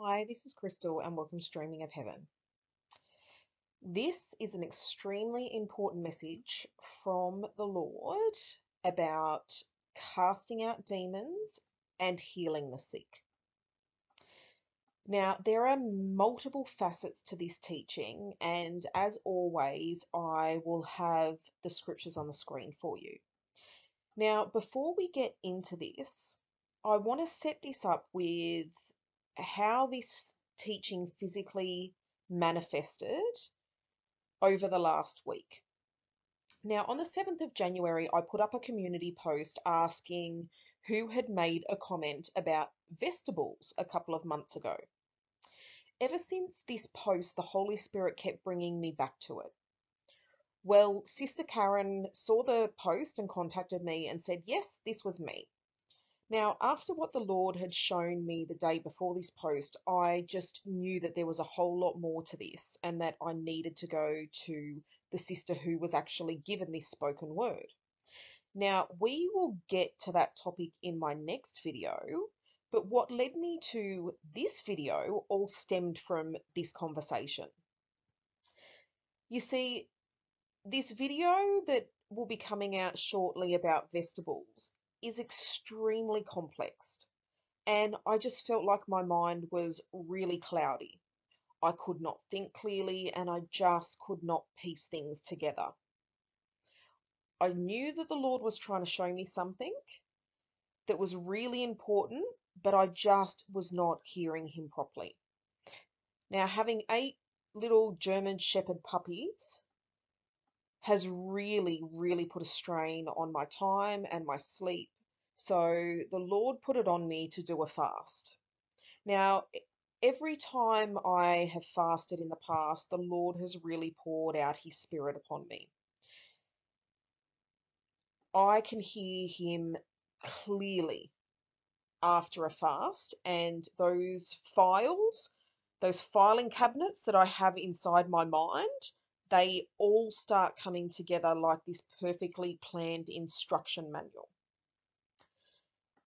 Hi, this is Crystal, and welcome to Dreaming of Heaven. This is an extremely important message from the Lord about casting out demons and healing the sick. Now, there are multiple facets to this teaching, and as always, I will have the scriptures on the screen for you. Now, before we get into this, I want to set this up with how this teaching physically manifested over the last week. Now, on the 7th of January, I put up a community post asking who had made a comment about vestibles a couple of months ago. Ever since this post, the Holy Spirit kept bringing me back to it. Well, Sister Karen saw the post and contacted me and said, yes, this was me. Now, after what the Lord had shown me the day before this post, I just knew that there was a whole lot more to this and that I needed to go to the sister who was actually given this spoken word. Now, we will get to that topic in my next video, but what led me to this video all stemmed from this conversation. You see, this video that will be coming out shortly about vestibles is extremely complex, and I just felt like my mind was really cloudy. I could not think clearly, and I just could not piece things together. I knew that the Lord was trying to show me something that was really important but I just was not hearing him properly. Now, having eight little German Shepherd puppies has really, really put a strain on my time and my sleep. So the Lord put it on me to do a fast. Now, every time I have fasted in the past, the Lord has really poured out his spirit upon me. I can hear him clearly after a fast and those files, those filing cabinets that I have inside my mind, they all start coming together like this perfectly planned instruction manual.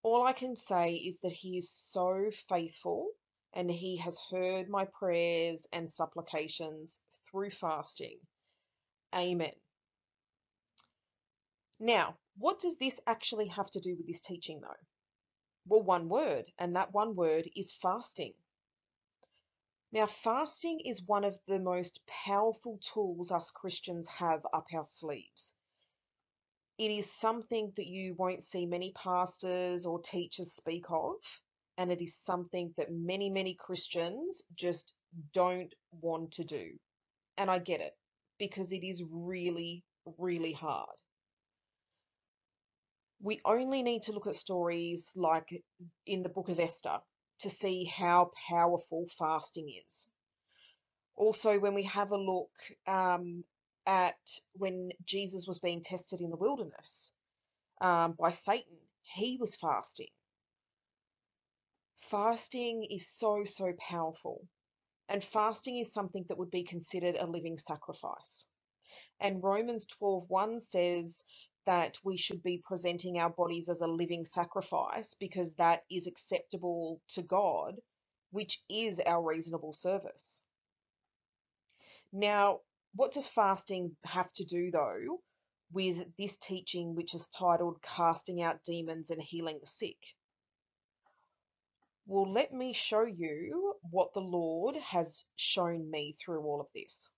All I can say is that he is so faithful and he has heard my prayers and supplications through fasting. Amen. Now, what does this actually have to do with this teaching though? Well, one word, and that one word is fasting. Now, fasting is one of the most powerful tools us Christians have up our sleeves. It is something that you won't see many pastors or teachers speak of, and it is something that many, many Christians just don't want to do. And I get it, because it is really, really hard we only need to look at stories like in the book of Esther to see how powerful fasting is. Also, when we have a look um, at when Jesus was being tested in the wilderness um, by Satan, he was fasting. Fasting is so, so powerful. And fasting is something that would be considered a living sacrifice. And Romans 12:1 says, that we should be presenting our bodies as a living sacrifice because that is acceptable to God, which is our reasonable service. Now, what does fasting have to do though with this teaching, which is titled Casting Out Demons and Healing the Sick? Well, let me show you what the Lord has shown me through all of this.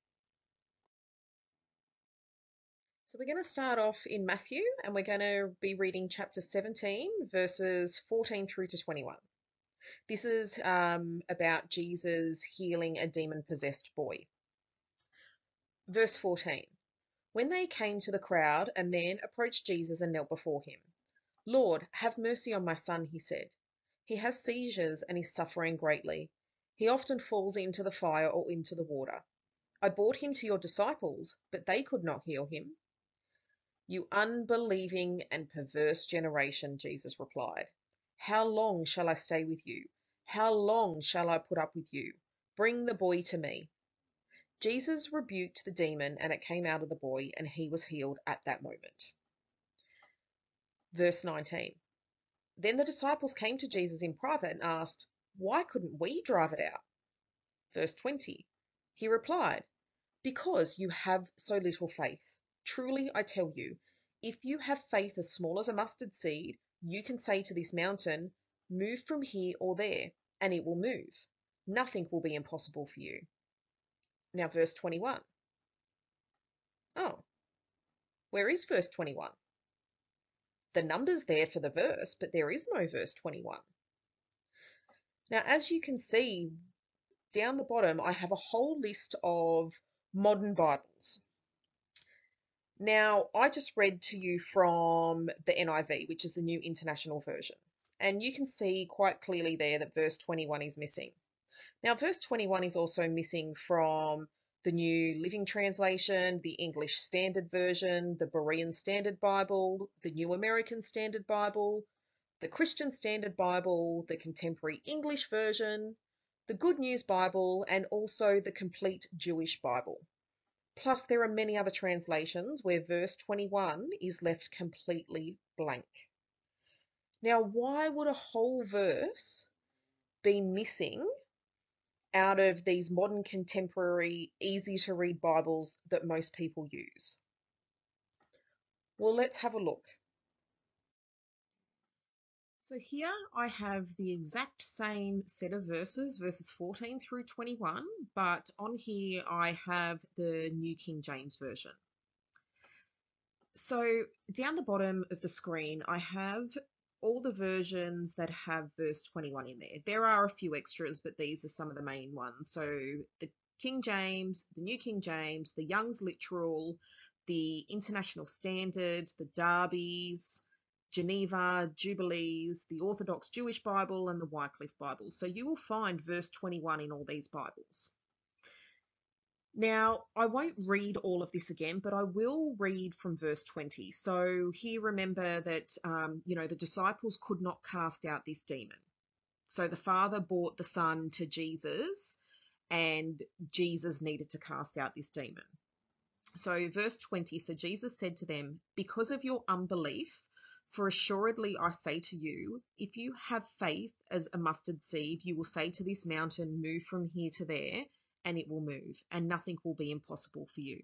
So we're going to start off in Matthew and we're going to be reading chapter 17, verses 14 through to 21. This is um, about Jesus healing a demon possessed boy. Verse 14 When they came to the crowd, a man approached Jesus and knelt before him. Lord, have mercy on my son, he said. He has seizures and is suffering greatly. He often falls into the fire or into the water. I brought him to your disciples, but they could not heal him. You unbelieving and perverse generation, Jesus replied. How long shall I stay with you? How long shall I put up with you? Bring the boy to me. Jesus rebuked the demon, and it came out of the boy, and he was healed at that moment. Verse 19 Then the disciples came to Jesus in private and asked, Why couldn't we drive it out? Verse 20. He replied, Because you have so little faith. Truly I tell you, if you have faith as small as a mustard seed, you can say to this mountain, Move from here or there, and it will move. Nothing will be impossible for you. Now, verse 21. Oh, where is verse 21? The number's there for the verse, but there is no verse 21. Now, as you can see, down the bottom, I have a whole list of modern Bibles. Now, I just read to you from the NIV, which is the New International Version, and you can see quite clearly there that verse 21 is missing. Now, verse 21 is also missing from the New Living Translation, the English Standard Version, the Berean Standard Bible, the New American Standard Bible, the Christian Standard Bible, the Contemporary English Version, the Good News Bible, and also the Complete Jewish Bible. Plus, there are many other translations where verse 21 is left completely blank. Now, why would a whole verse be missing out of these modern, contemporary, easy to read Bibles that most people use? Well, let's have a look. So here I have the exact same set of verses, verses 14 through 21, but on here I have the New King James Version. So down the bottom of the screen, I have all the versions that have verse 21 in there. There are a few extras, but these are some of the main ones. So the King James, the New King James, the Young's Literal, the International Standard, the Darby's, Geneva, Jubilees, the Orthodox Jewish Bible, and the Wycliffe Bible. So you will find verse 21 in all these Bibles. Now, I won't read all of this again, but I will read from verse 20. So here remember that, um, you know, the disciples could not cast out this demon. So the Father brought the Son to Jesus, and Jesus needed to cast out this demon. So, verse 20 So Jesus said to them, Because of your unbelief, for assuredly I say to you, if you have faith as a mustard seed, you will say to this mountain, Move from here to there, and it will move, and nothing will be impossible for you.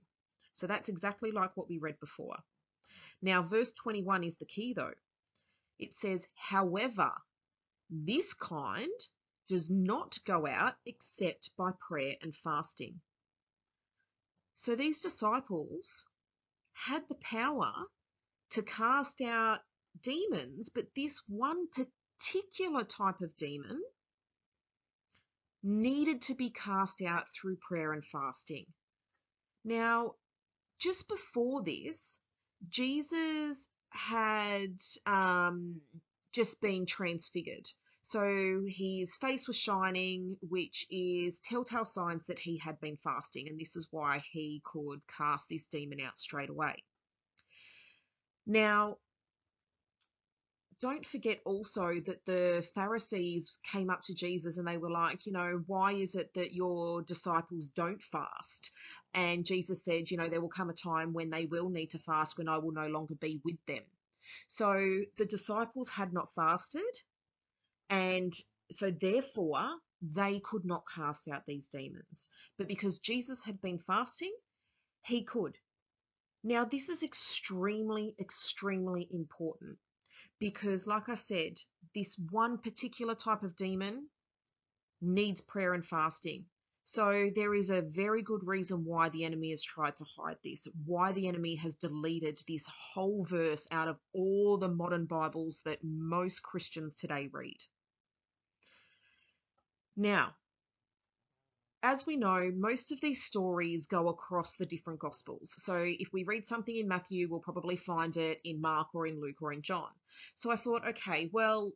So that's exactly like what we read before. Now, verse 21 is the key though. It says, However, this kind does not go out except by prayer and fasting. So these disciples had the power to cast out demons, but this one particular type of demon needed to be cast out through prayer and fasting. Now, just before this, Jesus had um, just been transfigured. So his face was shining, which is telltale signs that he had been fasting, and this is why he could cast this demon out straight away. Now, don't forget also that the Pharisees came up to Jesus and they were like, you know, why is it that your disciples don't fast? And Jesus said, you know, there will come a time when they will need to fast when I will no longer be with them. So the disciples had not fasted, and so therefore they could not cast out these demons. But because Jesus had been fasting, he could. Now, this is extremely, extremely important because, like I said, this one particular type of demon needs prayer and fasting. So there is a very good reason why the enemy has tried to hide this, why the enemy has deleted this whole verse out of all the modern Bibles that most Christians today read. Now, as we know, most of these stories go across the different Gospels. So if we read something in Matthew, we'll probably find it in Mark or in Luke or in John. So I thought, okay, well,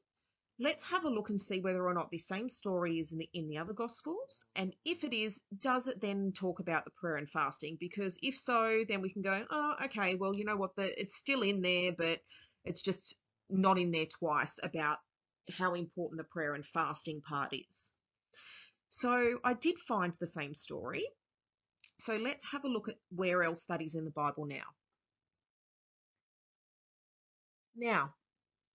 let's have a look and see whether or not this same story is in the, in the other Gospels. And if it is, does it then talk about the prayer and fasting? Because if so, then we can go, oh, okay, well, you know what, the, it's still in there, but it's just not in there twice about how important the prayer and fasting part is. So I did find the same story. So let's have a look at where else that is in the Bible now. Now,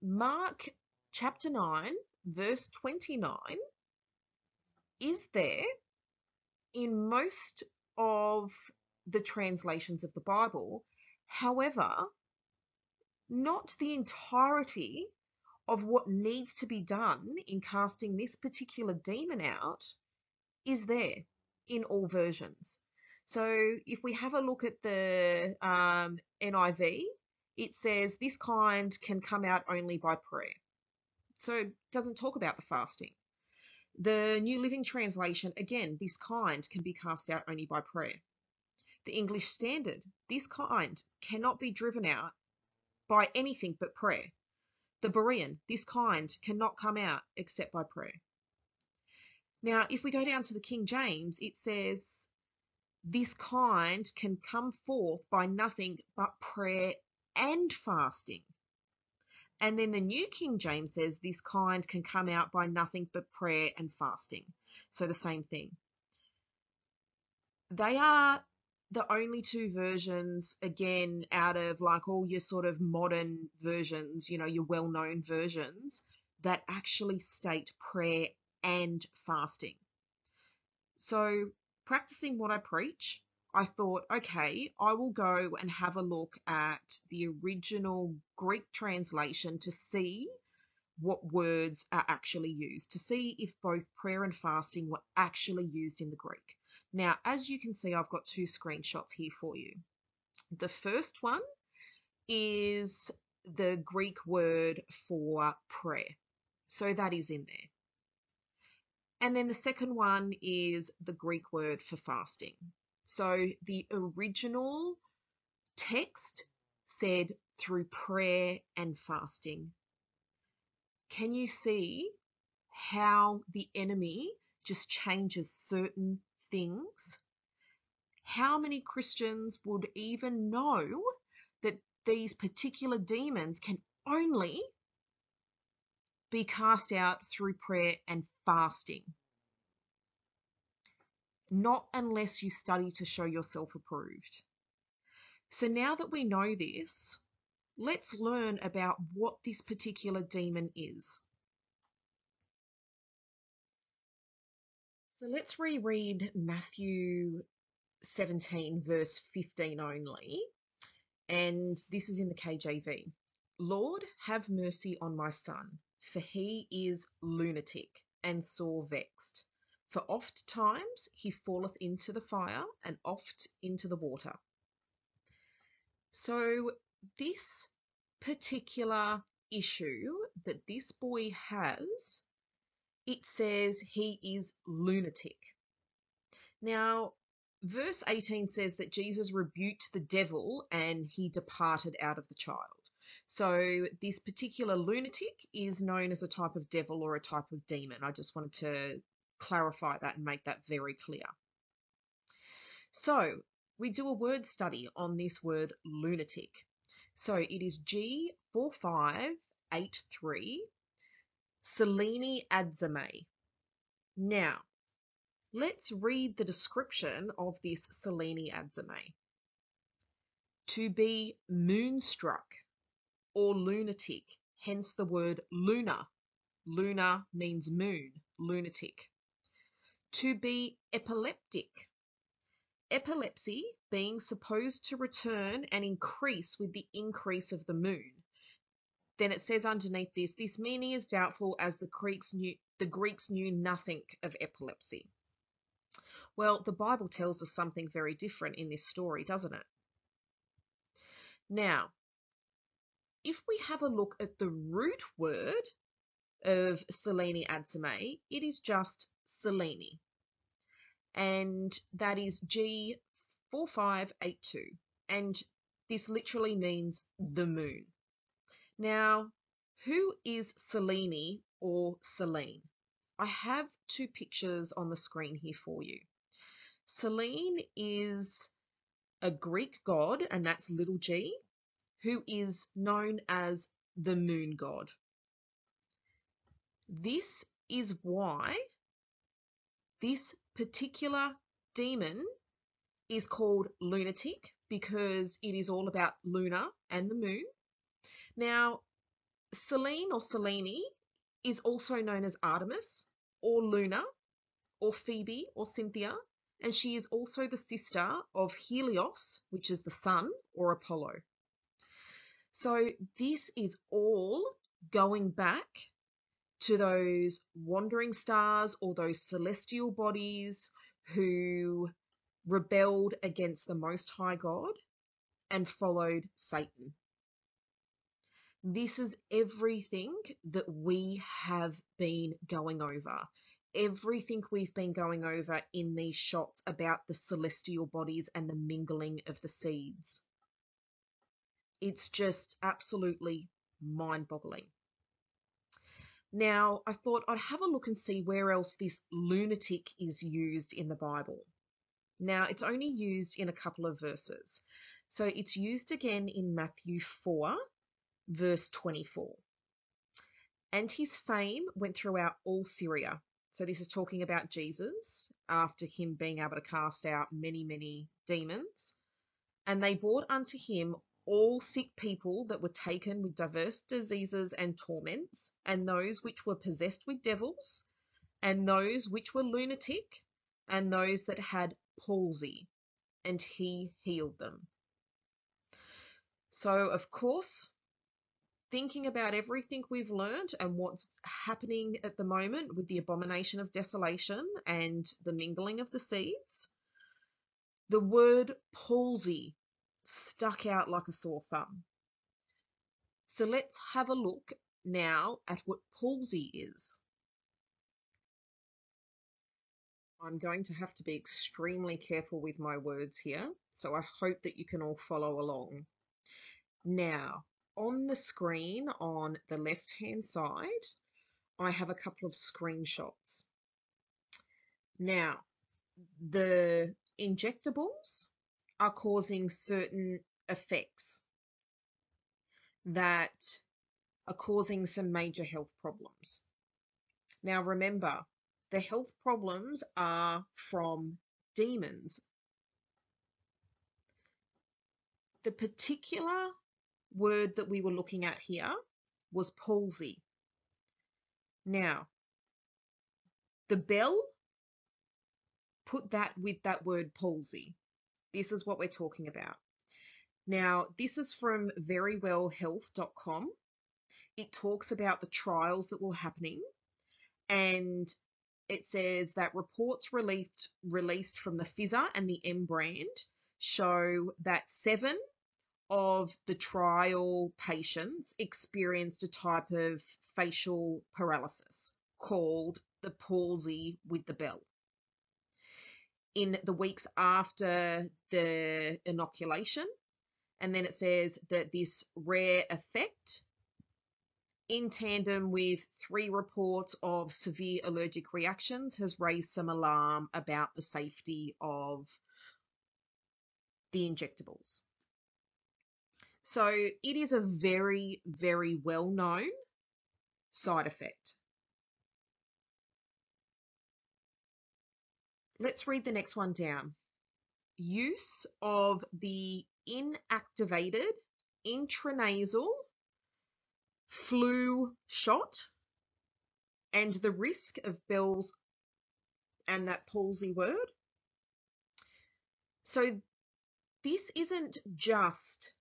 Mark chapter 9, verse 29 is there in most of the translations of the Bible. However, not the entirety of what needs to be done in casting this particular demon out is there in all versions. So if we have a look at the um, NIV, it says this kind can come out only by prayer. So it doesn't talk about the fasting. The New Living Translation, again, this kind can be cast out only by prayer. The English Standard, this kind cannot be driven out by anything but prayer. The Berean, this kind cannot come out except by prayer. Now, if we go down to the King James, it says, this kind can come forth by nothing but prayer and fasting. And then the New King James says this kind can come out by nothing but prayer and fasting. So the same thing. They are the only two versions, again, out of like all your sort of modern versions, you know, your well known versions, that actually state prayer and fasting. So, practicing what I preach, I thought, okay, I will go and have a look at the original Greek translation to see what words are actually used, to see if both prayer and fasting were actually used in the Greek. Now, as you can see, I've got two screenshots here for you. The first one is the Greek word for prayer. So that is in there. And then the second one is the Greek word for fasting. So the original text said through prayer and fasting. Can you see how the enemy just changes certain things? How many Christians would even know that these particular demons can only be cast out through prayer and fasting. Not unless you study to show yourself approved. So now that we know this, let's learn about what this particular demon is. So let's reread Matthew 17, verse 15 only. And this is in the KJV. Lord, have mercy on my son for he is lunatic and sore vexed. For oft times he falleth into the fire, and oft into the water. So, this particular issue that this boy has, it says he is lunatic. Now, verse 18 says that Jesus rebuked the devil and he departed out of the child. So this particular lunatic is known as a type of devil or a type of demon. I just wanted to clarify that and make that very clear. So we do a word study on this word lunatic. So it is G4583 Selene Adzame. Now, let's read the description of this Selene Adzame. To be moonstruck or lunatic, hence the word lunar. Lunar means moon, lunatic. To be epileptic. Epilepsy being supposed to return and increase with the increase of the moon. Then it says underneath this, this meaning is doubtful as the Greeks knew, the Greeks knew nothing of epilepsy. Well, the Bible tells us something very different in this story, doesn't it? Now, if we have a look at the root word of Selene Adzame, it is just Selene. And that is G4582. And this literally means the moon. Now, who is Selene or Selene? I have two pictures on the screen here for you. Selene is a Greek god, and that's little g, who is known as the moon god. This is why this particular demon is called lunatic because it is all about Luna and the moon. Now, Selene or Selene is also known as Artemis or Luna or Phoebe or Cynthia, and she is also the sister of Helios, which is the sun, or Apollo. So this is all going back to those wandering stars or those celestial bodies who rebelled against the Most High God and followed Satan. This is everything that we have been going over. Everything we've been going over in these shots about the celestial bodies and the mingling of the seeds. It's just absolutely mind boggling. Now, I thought I'd have a look and see where else this lunatic is used in the Bible. Now, it's only used in a couple of verses. So it's used again in Matthew 4, verse 24. And his fame went throughout all Syria. So this is talking about Jesus after him being able to cast out many, many demons. And they brought unto him all sick people that were taken with diverse diseases and torments, and those which were possessed with devils, and those which were lunatic, and those that had palsy, and he healed them. So, of course, thinking about everything we've learned and what's happening at the moment with the abomination of desolation and the mingling of the seeds, the word palsy stuck out like a sore thumb. So let's have a look now at what palsy is. I'm going to have to be extremely careful with my words here, so I hope that you can all follow along. Now, on the screen on the left hand side, I have a couple of screenshots. Now, the injectables are causing certain effects that are causing some major health problems. Now remember, the health problems are from demons. The particular word that we were looking at here was palsy. Now, the bell, put that with that word palsy. This is what we're talking about. Now, this is from verywellhealth.com. It talks about the trials that were happening and it says that reports released, released from the Pfizer and the M brand show that seven of the trial patients experienced a type of facial paralysis called the palsy with the bell in the weeks after the inoculation. And then it says that this rare effect, in tandem with three reports of severe allergic reactions, has raised some alarm about the safety of the injectables. So it is a very, very well known side effect. Let's read the next one down. Use of the inactivated intranasal flu shot and the risk of Bell's and that palsy word. So this isn't just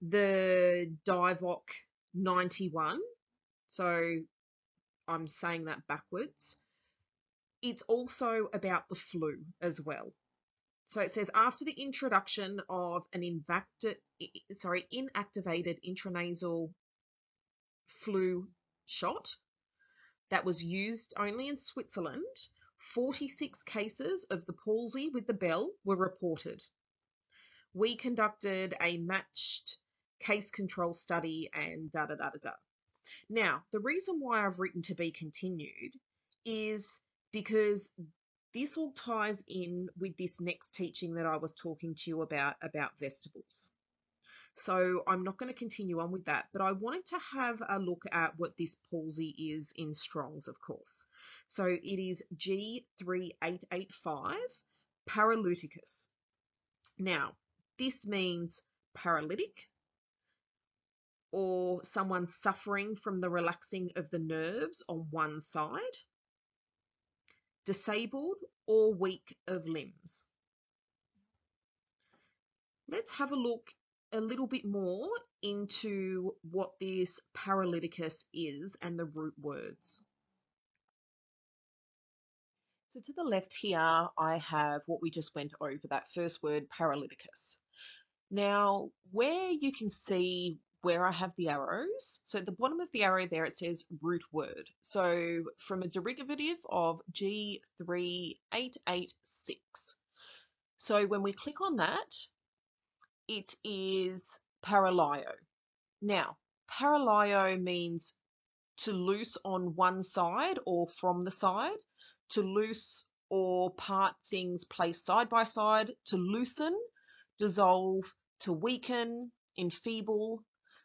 the Divoc 91. So I'm saying that backwards it's also about the flu as well. So it says after the introduction of an invacti- sorry, inactivated intranasal flu shot that was used only in Switzerland, 46 cases of the palsy with the bell were reported. We conducted a matched case control study and da da da da da. Now, the reason why I've written to be continued is because this all ties in with this next teaching that I was talking to you about, about vegetables. So I'm not going to continue on with that, but I wanted to have a look at what this palsy is in Strong's, of course. So it is G3885 paralyticus. Now, this means paralytic or someone suffering from the relaxing of the nerves on one side disabled, or weak of limbs. Let's have a look a little bit more into what this paralyticus is and the root words. So to the left here, I have what we just went over, that first word, paralyticus. Now, where you can see where I have the arrows, so at the bottom of the arrow there, it says root word. So from a derivative of G3886. So when we click on that, it is paralyo. Now, paralyo means to loose on one side or from the side to loose or part things placed side by side, to loosen, dissolve, to weaken, enfeeble,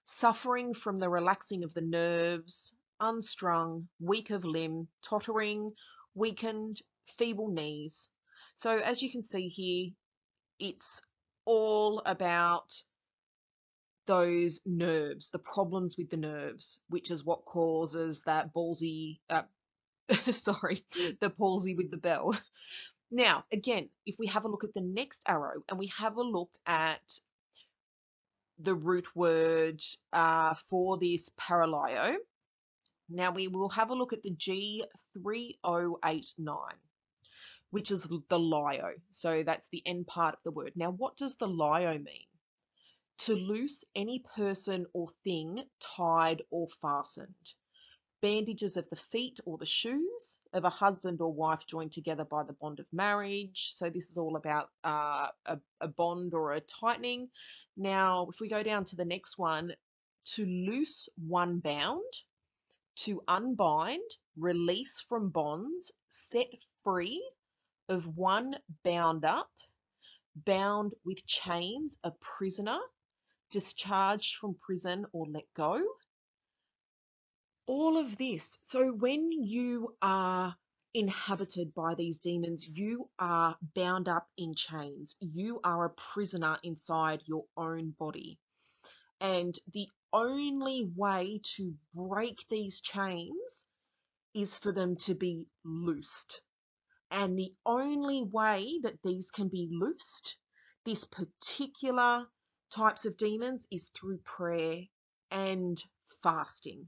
suffering from the relaxing of the nerves, unstrung, weak of limb, tottering, weakened, feeble knees. So as you can see here, it's all about those nerves, the problems with the nerves, which is what causes that ballsy, uh, sorry, the palsy with the bell. Now, again, if we have a look at the next arrow and we have a look at the root word uh, for this paralyo, now we will have a look at the G3089, which is the lyo. So that's the end part of the word. Now, what does the lyo mean? To loose any person or thing tied or fastened bandages of the feet or the shoes of a husband or wife joined together by the bond of marriage. So this is all about uh, a, a bond or a tightening. Now, if we go down to the next one, to loose one bound, to unbind, release from bonds, set free of one bound up, bound with chains, a prisoner, discharged from prison or let go all of this. So when you are inhabited by these demons, you are bound up in chains. You are a prisoner inside your own body. And the only way to break these chains is for them to be loosed. And the only way that these can be loosed, this particular types of demons, is through prayer and fasting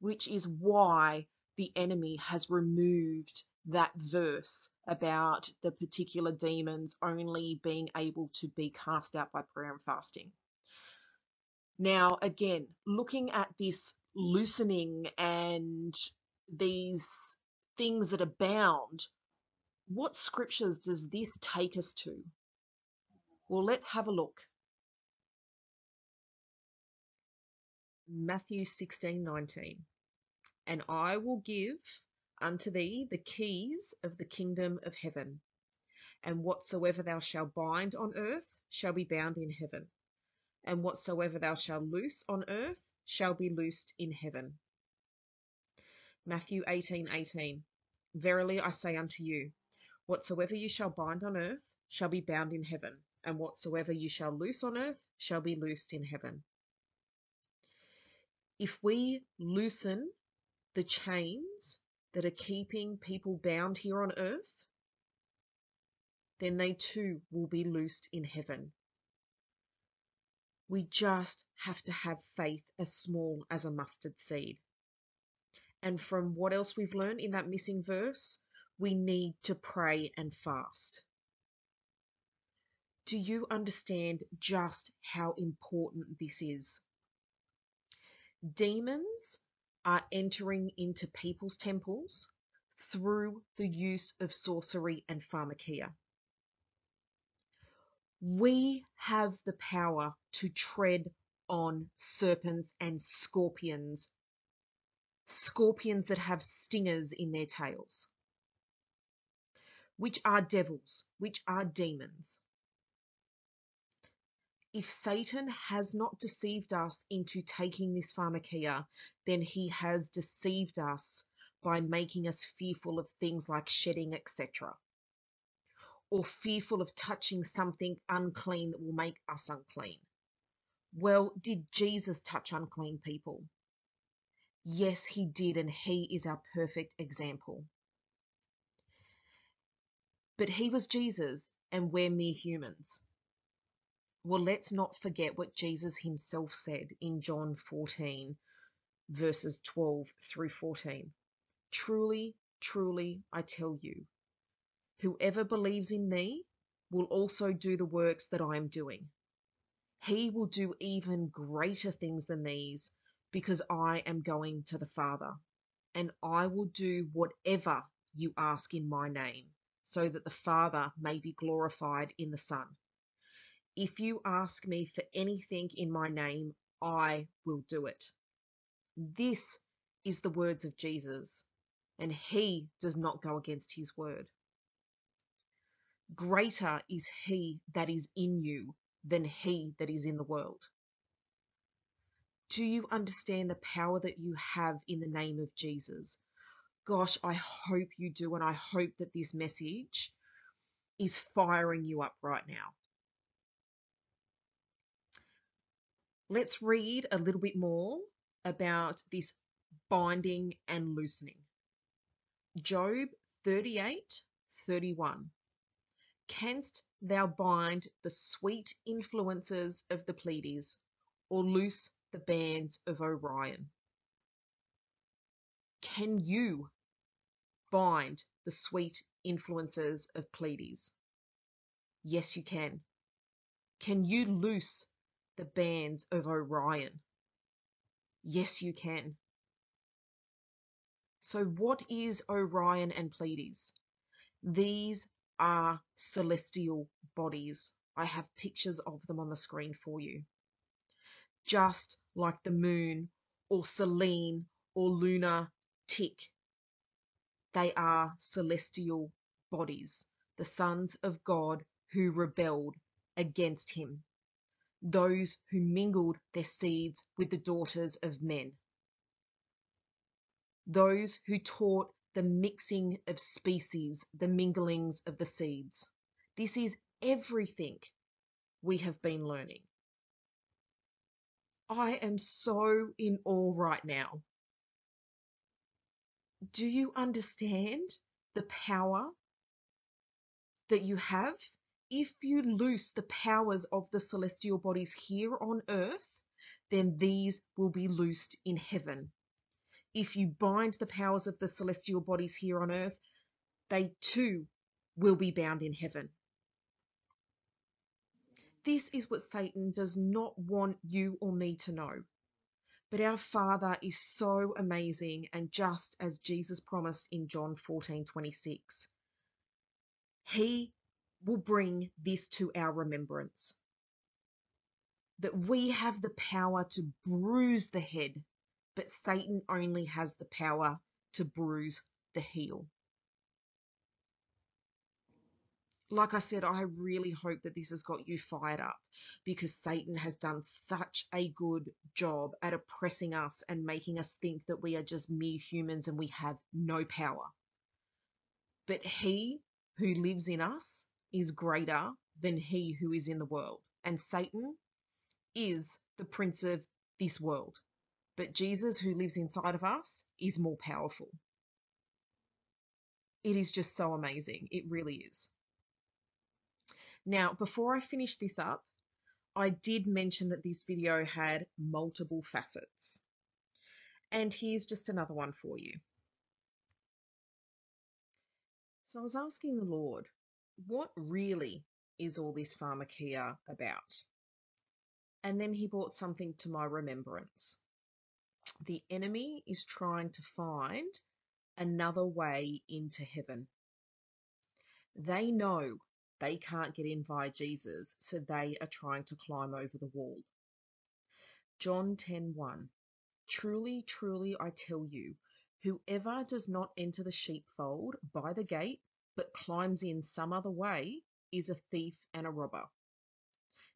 which is why the enemy has removed that verse about the particular demons only being able to be cast out by prayer and fasting. Now, again, looking at this loosening and these things that are bound, what scriptures does this take us to? Well, let's have a look. Matthew 16:19 And I will give unto thee the keys of the kingdom of heaven. And whatsoever thou shalt bind on earth shall be bound in heaven. And whatsoever thou shalt loose on earth shall be loosed in heaven. Matthew 18:18 Verily I say unto you whatsoever you shall bind on earth shall be bound in heaven and whatsoever you shall loose on earth shall be loosed in heaven. If we loosen the chains that are keeping people bound here on earth, then they too will be loosed in heaven. We just have to have faith as small as a mustard seed. And from what else we've learned in that missing verse, we need to pray and fast. Do you understand just how important this is? demons are entering into people's temples through the use of sorcery and pharmakeia. We have the power to tread on serpents and scorpions, scorpions that have stingers in their tails, which are devils, which are demons if Satan has not deceived us into taking this pharmakeia, then he has deceived us by making us fearful of things like shedding, etc. Or fearful of touching something unclean that will make us unclean. Well, did Jesus touch unclean people? Yes, he did, and he is our perfect example. But he was Jesus, and we're mere humans. Well, let's not forget what Jesus himself said in John 14, verses 12 through 14. Truly, truly, I tell you, whoever believes in me will also do the works that I am doing. He will do even greater things than these because I am going to the Father, and I will do whatever you ask in my name so that the Father may be glorified in the Son. If you ask me for anything in my name, I will do it. This is the words of Jesus, and he does not go against his word. Greater is he that is in you than he that is in the world. Do you understand the power that you have in the name of Jesus? gosh, I hope you do. And I hope that this message is firing you up right now. Let's read a little bit more about this binding and loosening. Job 38 31. Canst thou bind the sweet influences of the Pleiades, or loose the bands of Orion? Can you bind the sweet influences of Pleiades? Yes, you can. Can you loose the bands of Orion? Yes, you can. So, what is Orion and Pleiades? These are celestial bodies. I have pictures of them on the screen for you. Just like the moon or Selene or Luna tick they are celestial bodies, the sons of God who rebelled against him, those who mingled their seeds with the daughters of men, those who taught the mixing of species, the minglings of the seeds. This is everything we have been learning. I am so in awe right now do you understand the power that you have? If you loose the powers of the celestial bodies here on earth, then these will be loosed in heaven. If you bind the powers of the celestial bodies here on earth, they too will be bound in heaven. This is what Satan does not want you or me to know. But our Father is so amazing and just as Jesus promised in John 14:26. He will bring this to our remembrance. That we have the power to bruise the head, but Satan only has the power to bruise the heel. like I said, I really hope that this has got you fired up because Satan has done such a good job at oppressing us and making us think that we are just mere humans and we have no power. But he who lives in us is greater than he who is in the world. And Satan is the prince of this world. But Jesus, who lives inside of us, is more powerful. It is just so amazing. It really is. Now, before I finish this up, I did mention that this video had multiple facets. And here's just another one for you. So I was asking the Lord, what really is all this pharmakeia about? And then he brought something to my remembrance. The enemy is trying to find another way into heaven. They know they can't get in via Jesus, so they are trying to climb over the wall. John 10:1 Truly, truly, I tell you, whoever does not enter the sheepfold by the gate, but climbs in some other way, is a thief and a robber.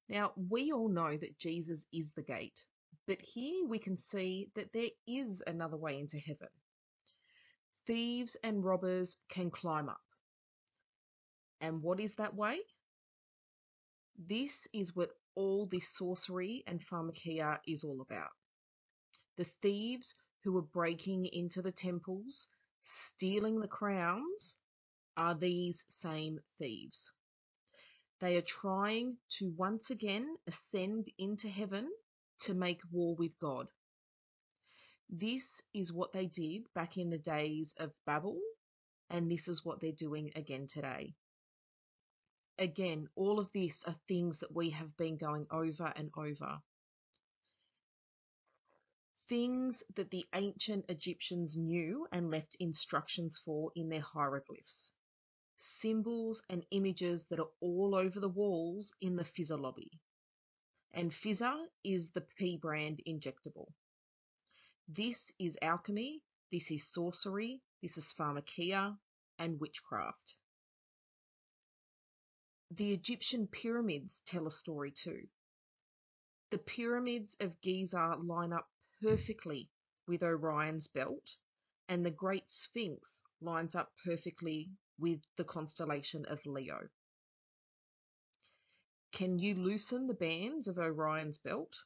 Now, we all know that Jesus is the gate, but here we can see that there is another way into heaven. Thieves and robbers can climb up. And what is that way? This is what all this sorcery and pharmakeia is all about. The thieves who were breaking into the temples, stealing the crowns, are these same thieves. They are trying to once again ascend into heaven to make war with God. This is what they did back in the days of Babel, and this is what they're doing again today. Again, all of this are things that we have been going over and over. Things that the ancient Egyptians knew and left instructions for in their hieroglyphs. Symbols and images that are all over the walls in the Pfizer lobby. And Pfizer is the P brand injectable. This is alchemy, this is sorcery, this is pharmakeia, and witchcraft. The Egyptian pyramids tell a story too. The pyramids of Giza line up perfectly with Orion's belt, and the Great Sphinx lines up perfectly with the constellation of Leo. Can you loosen the bands of Orion's belt?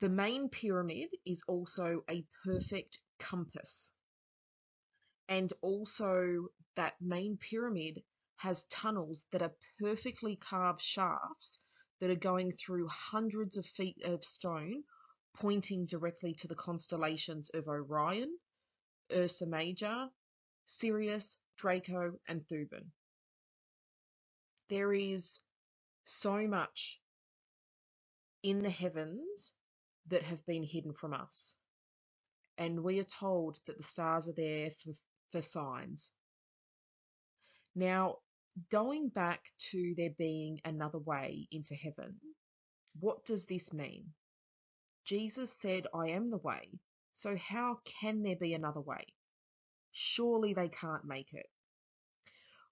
The main pyramid is also a perfect compass. And also, that main pyramid has tunnels that are perfectly carved shafts that are going through hundreds of feet of stone, pointing directly to the constellations of Orion, Ursa Major, Sirius, Draco, and Thuban. There is so much in the heavens that have been hidden from us. And we are told that the stars are there for, for signs. Now, going back to there being another way into heaven, what does this mean? Jesus said, I am the way. So how can there be another way? Surely they can't make it.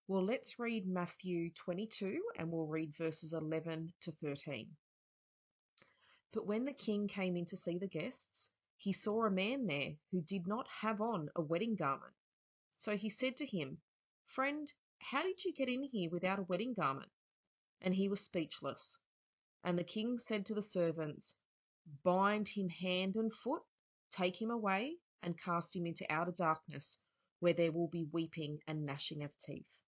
Well, let's read Matthew 22 and we'll read verses 11 to 13. But when the king came in to see the guests, he saw a man there who did not have on a wedding garment. So he said to him, Friend, how did you get in here without a wedding garment? And he was speechless. And the king said to the servants, Bind him hand and foot, take him away, and cast him into outer darkness, where there will be weeping and gnashing of teeth.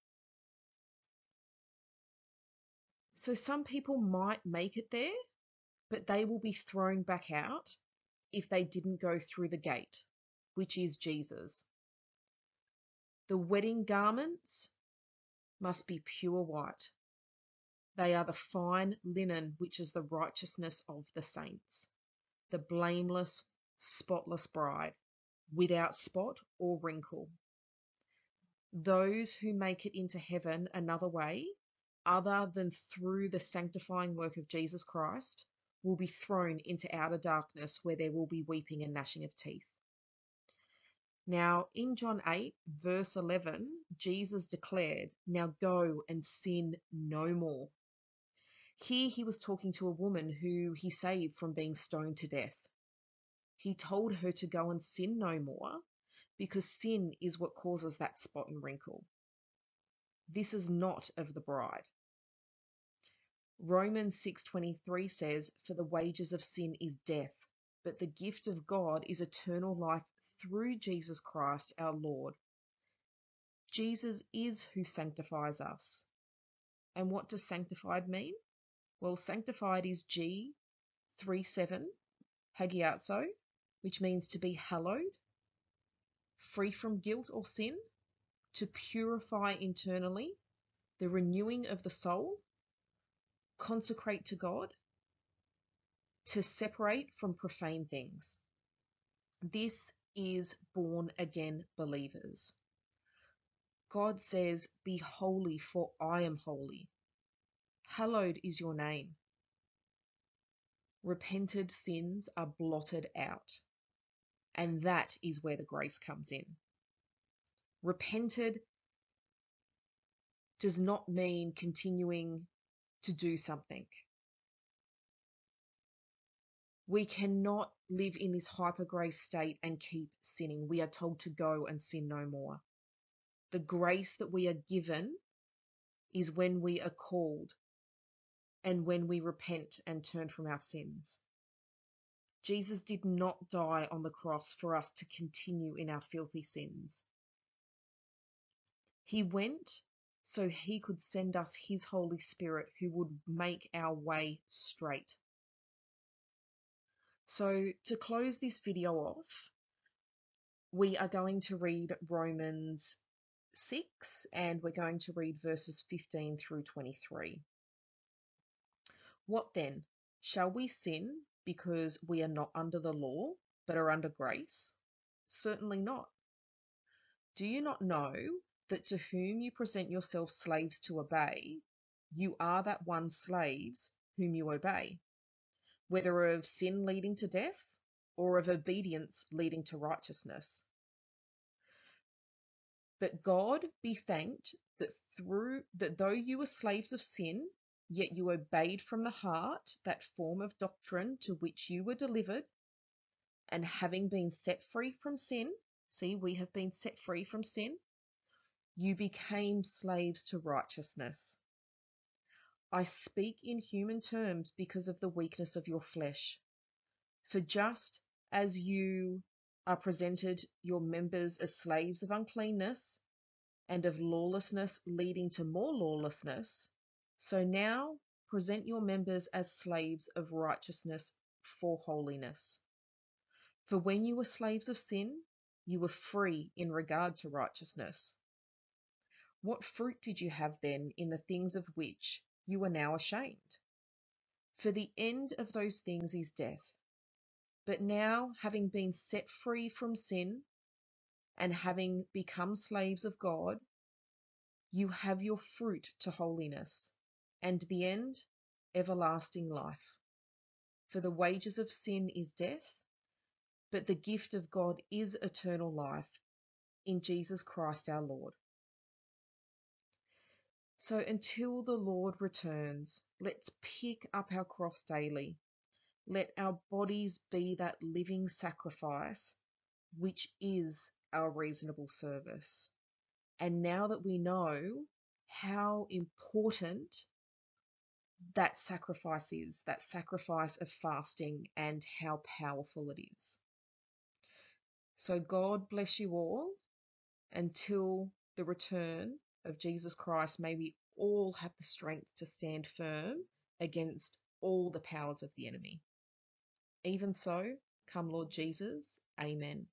So some people might make it there, but they will be thrown back out if they didn't go through the gate, which is Jesus. The wedding garments must be pure white. They are the fine linen, which is the righteousness of the saints, the blameless, spotless bride, without spot or wrinkle. Those who make it into heaven another way, other than through the sanctifying work of Jesus Christ, will be thrown into outer darkness where there will be weeping and gnashing of teeth. Now, in John 8, verse 11, Jesus declared, Now go and sin no more. Here he was talking to a woman who he saved from being stoned to death. He told her to go and sin no more because sin is what causes that spot and wrinkle. This is not of the bride. Romans 6:23 says, "For the wages of sin is death, but the gift of God is eternal life through Jesus Christ our Lord." Jesus is who sanctifies us. And what does sanctified mean? Well, sanctified is G 37 hagiazo, which means to be hallowed, free from guilt or sin, to purify internally, the renewing of the soul, consecrate to God, to separate from profane things. This is born again believers. God says, Be holy, for I am holy. Hallowed is your name. Repented sins are blotted out. And that is where the grace comes in. Repented does not mean continuing to do something. We cannot live in this hyper grace state and keep sinning. We are told to go and sin no more. The grace that we are given is when we are called and when we repent and turn from our sins. Jesus did not die on the cross for us to continue in our filthy sins. He went so he could send us his Holy Spirit who would make our way straight. So, to close this video off, we are going to read Romans 6 and we're going to read verses 15 through 23. What then? Shall we sin because we are not under the law, but are under grace? Certainly not. Do you not know that to whom you present yourselves slaves to obey, you are that one slaves whom you obey, whether of sin leading to death or of obedience leading to righteousness? But God be thanked that through that though you were slaves of sin, yet you obeyed from the heart that form of doctrine to which you were delivered, and having been set free from sin, see, we have been set free from sin, you became slaves to righteousness. I speak in human terms because of the weakness of your flesh. For just as you are presented your members as slaves of uncleanness and of lawlessness leading to more lawlessness, so now present your members as slaves of righteousness for holiness. For when you were slaves of sin, you were free in regard to righteousness. What fruit did you have then in the things of which you are now ashamed? For the end of those things is death. But now, having been set free from sin and having become slaves of God, you have your fruit to holiness, and the end, everlasting life. For the wages of sin is death, but the gift of God is eternal life in Jesus Christ our Lord. So until the Lord returns, let's pick up our cross daily let our bodies be that living sacrifice, which is our reasonable service. And now that we know how important that sacrifice is, that sacrifice of fasting, and how powerful it is. So, God bless you all. Until the return of Jesus Christ, may we all have the strength to stand firm against all the powers of the enemy. Even so, come Lord Jesus. Amen.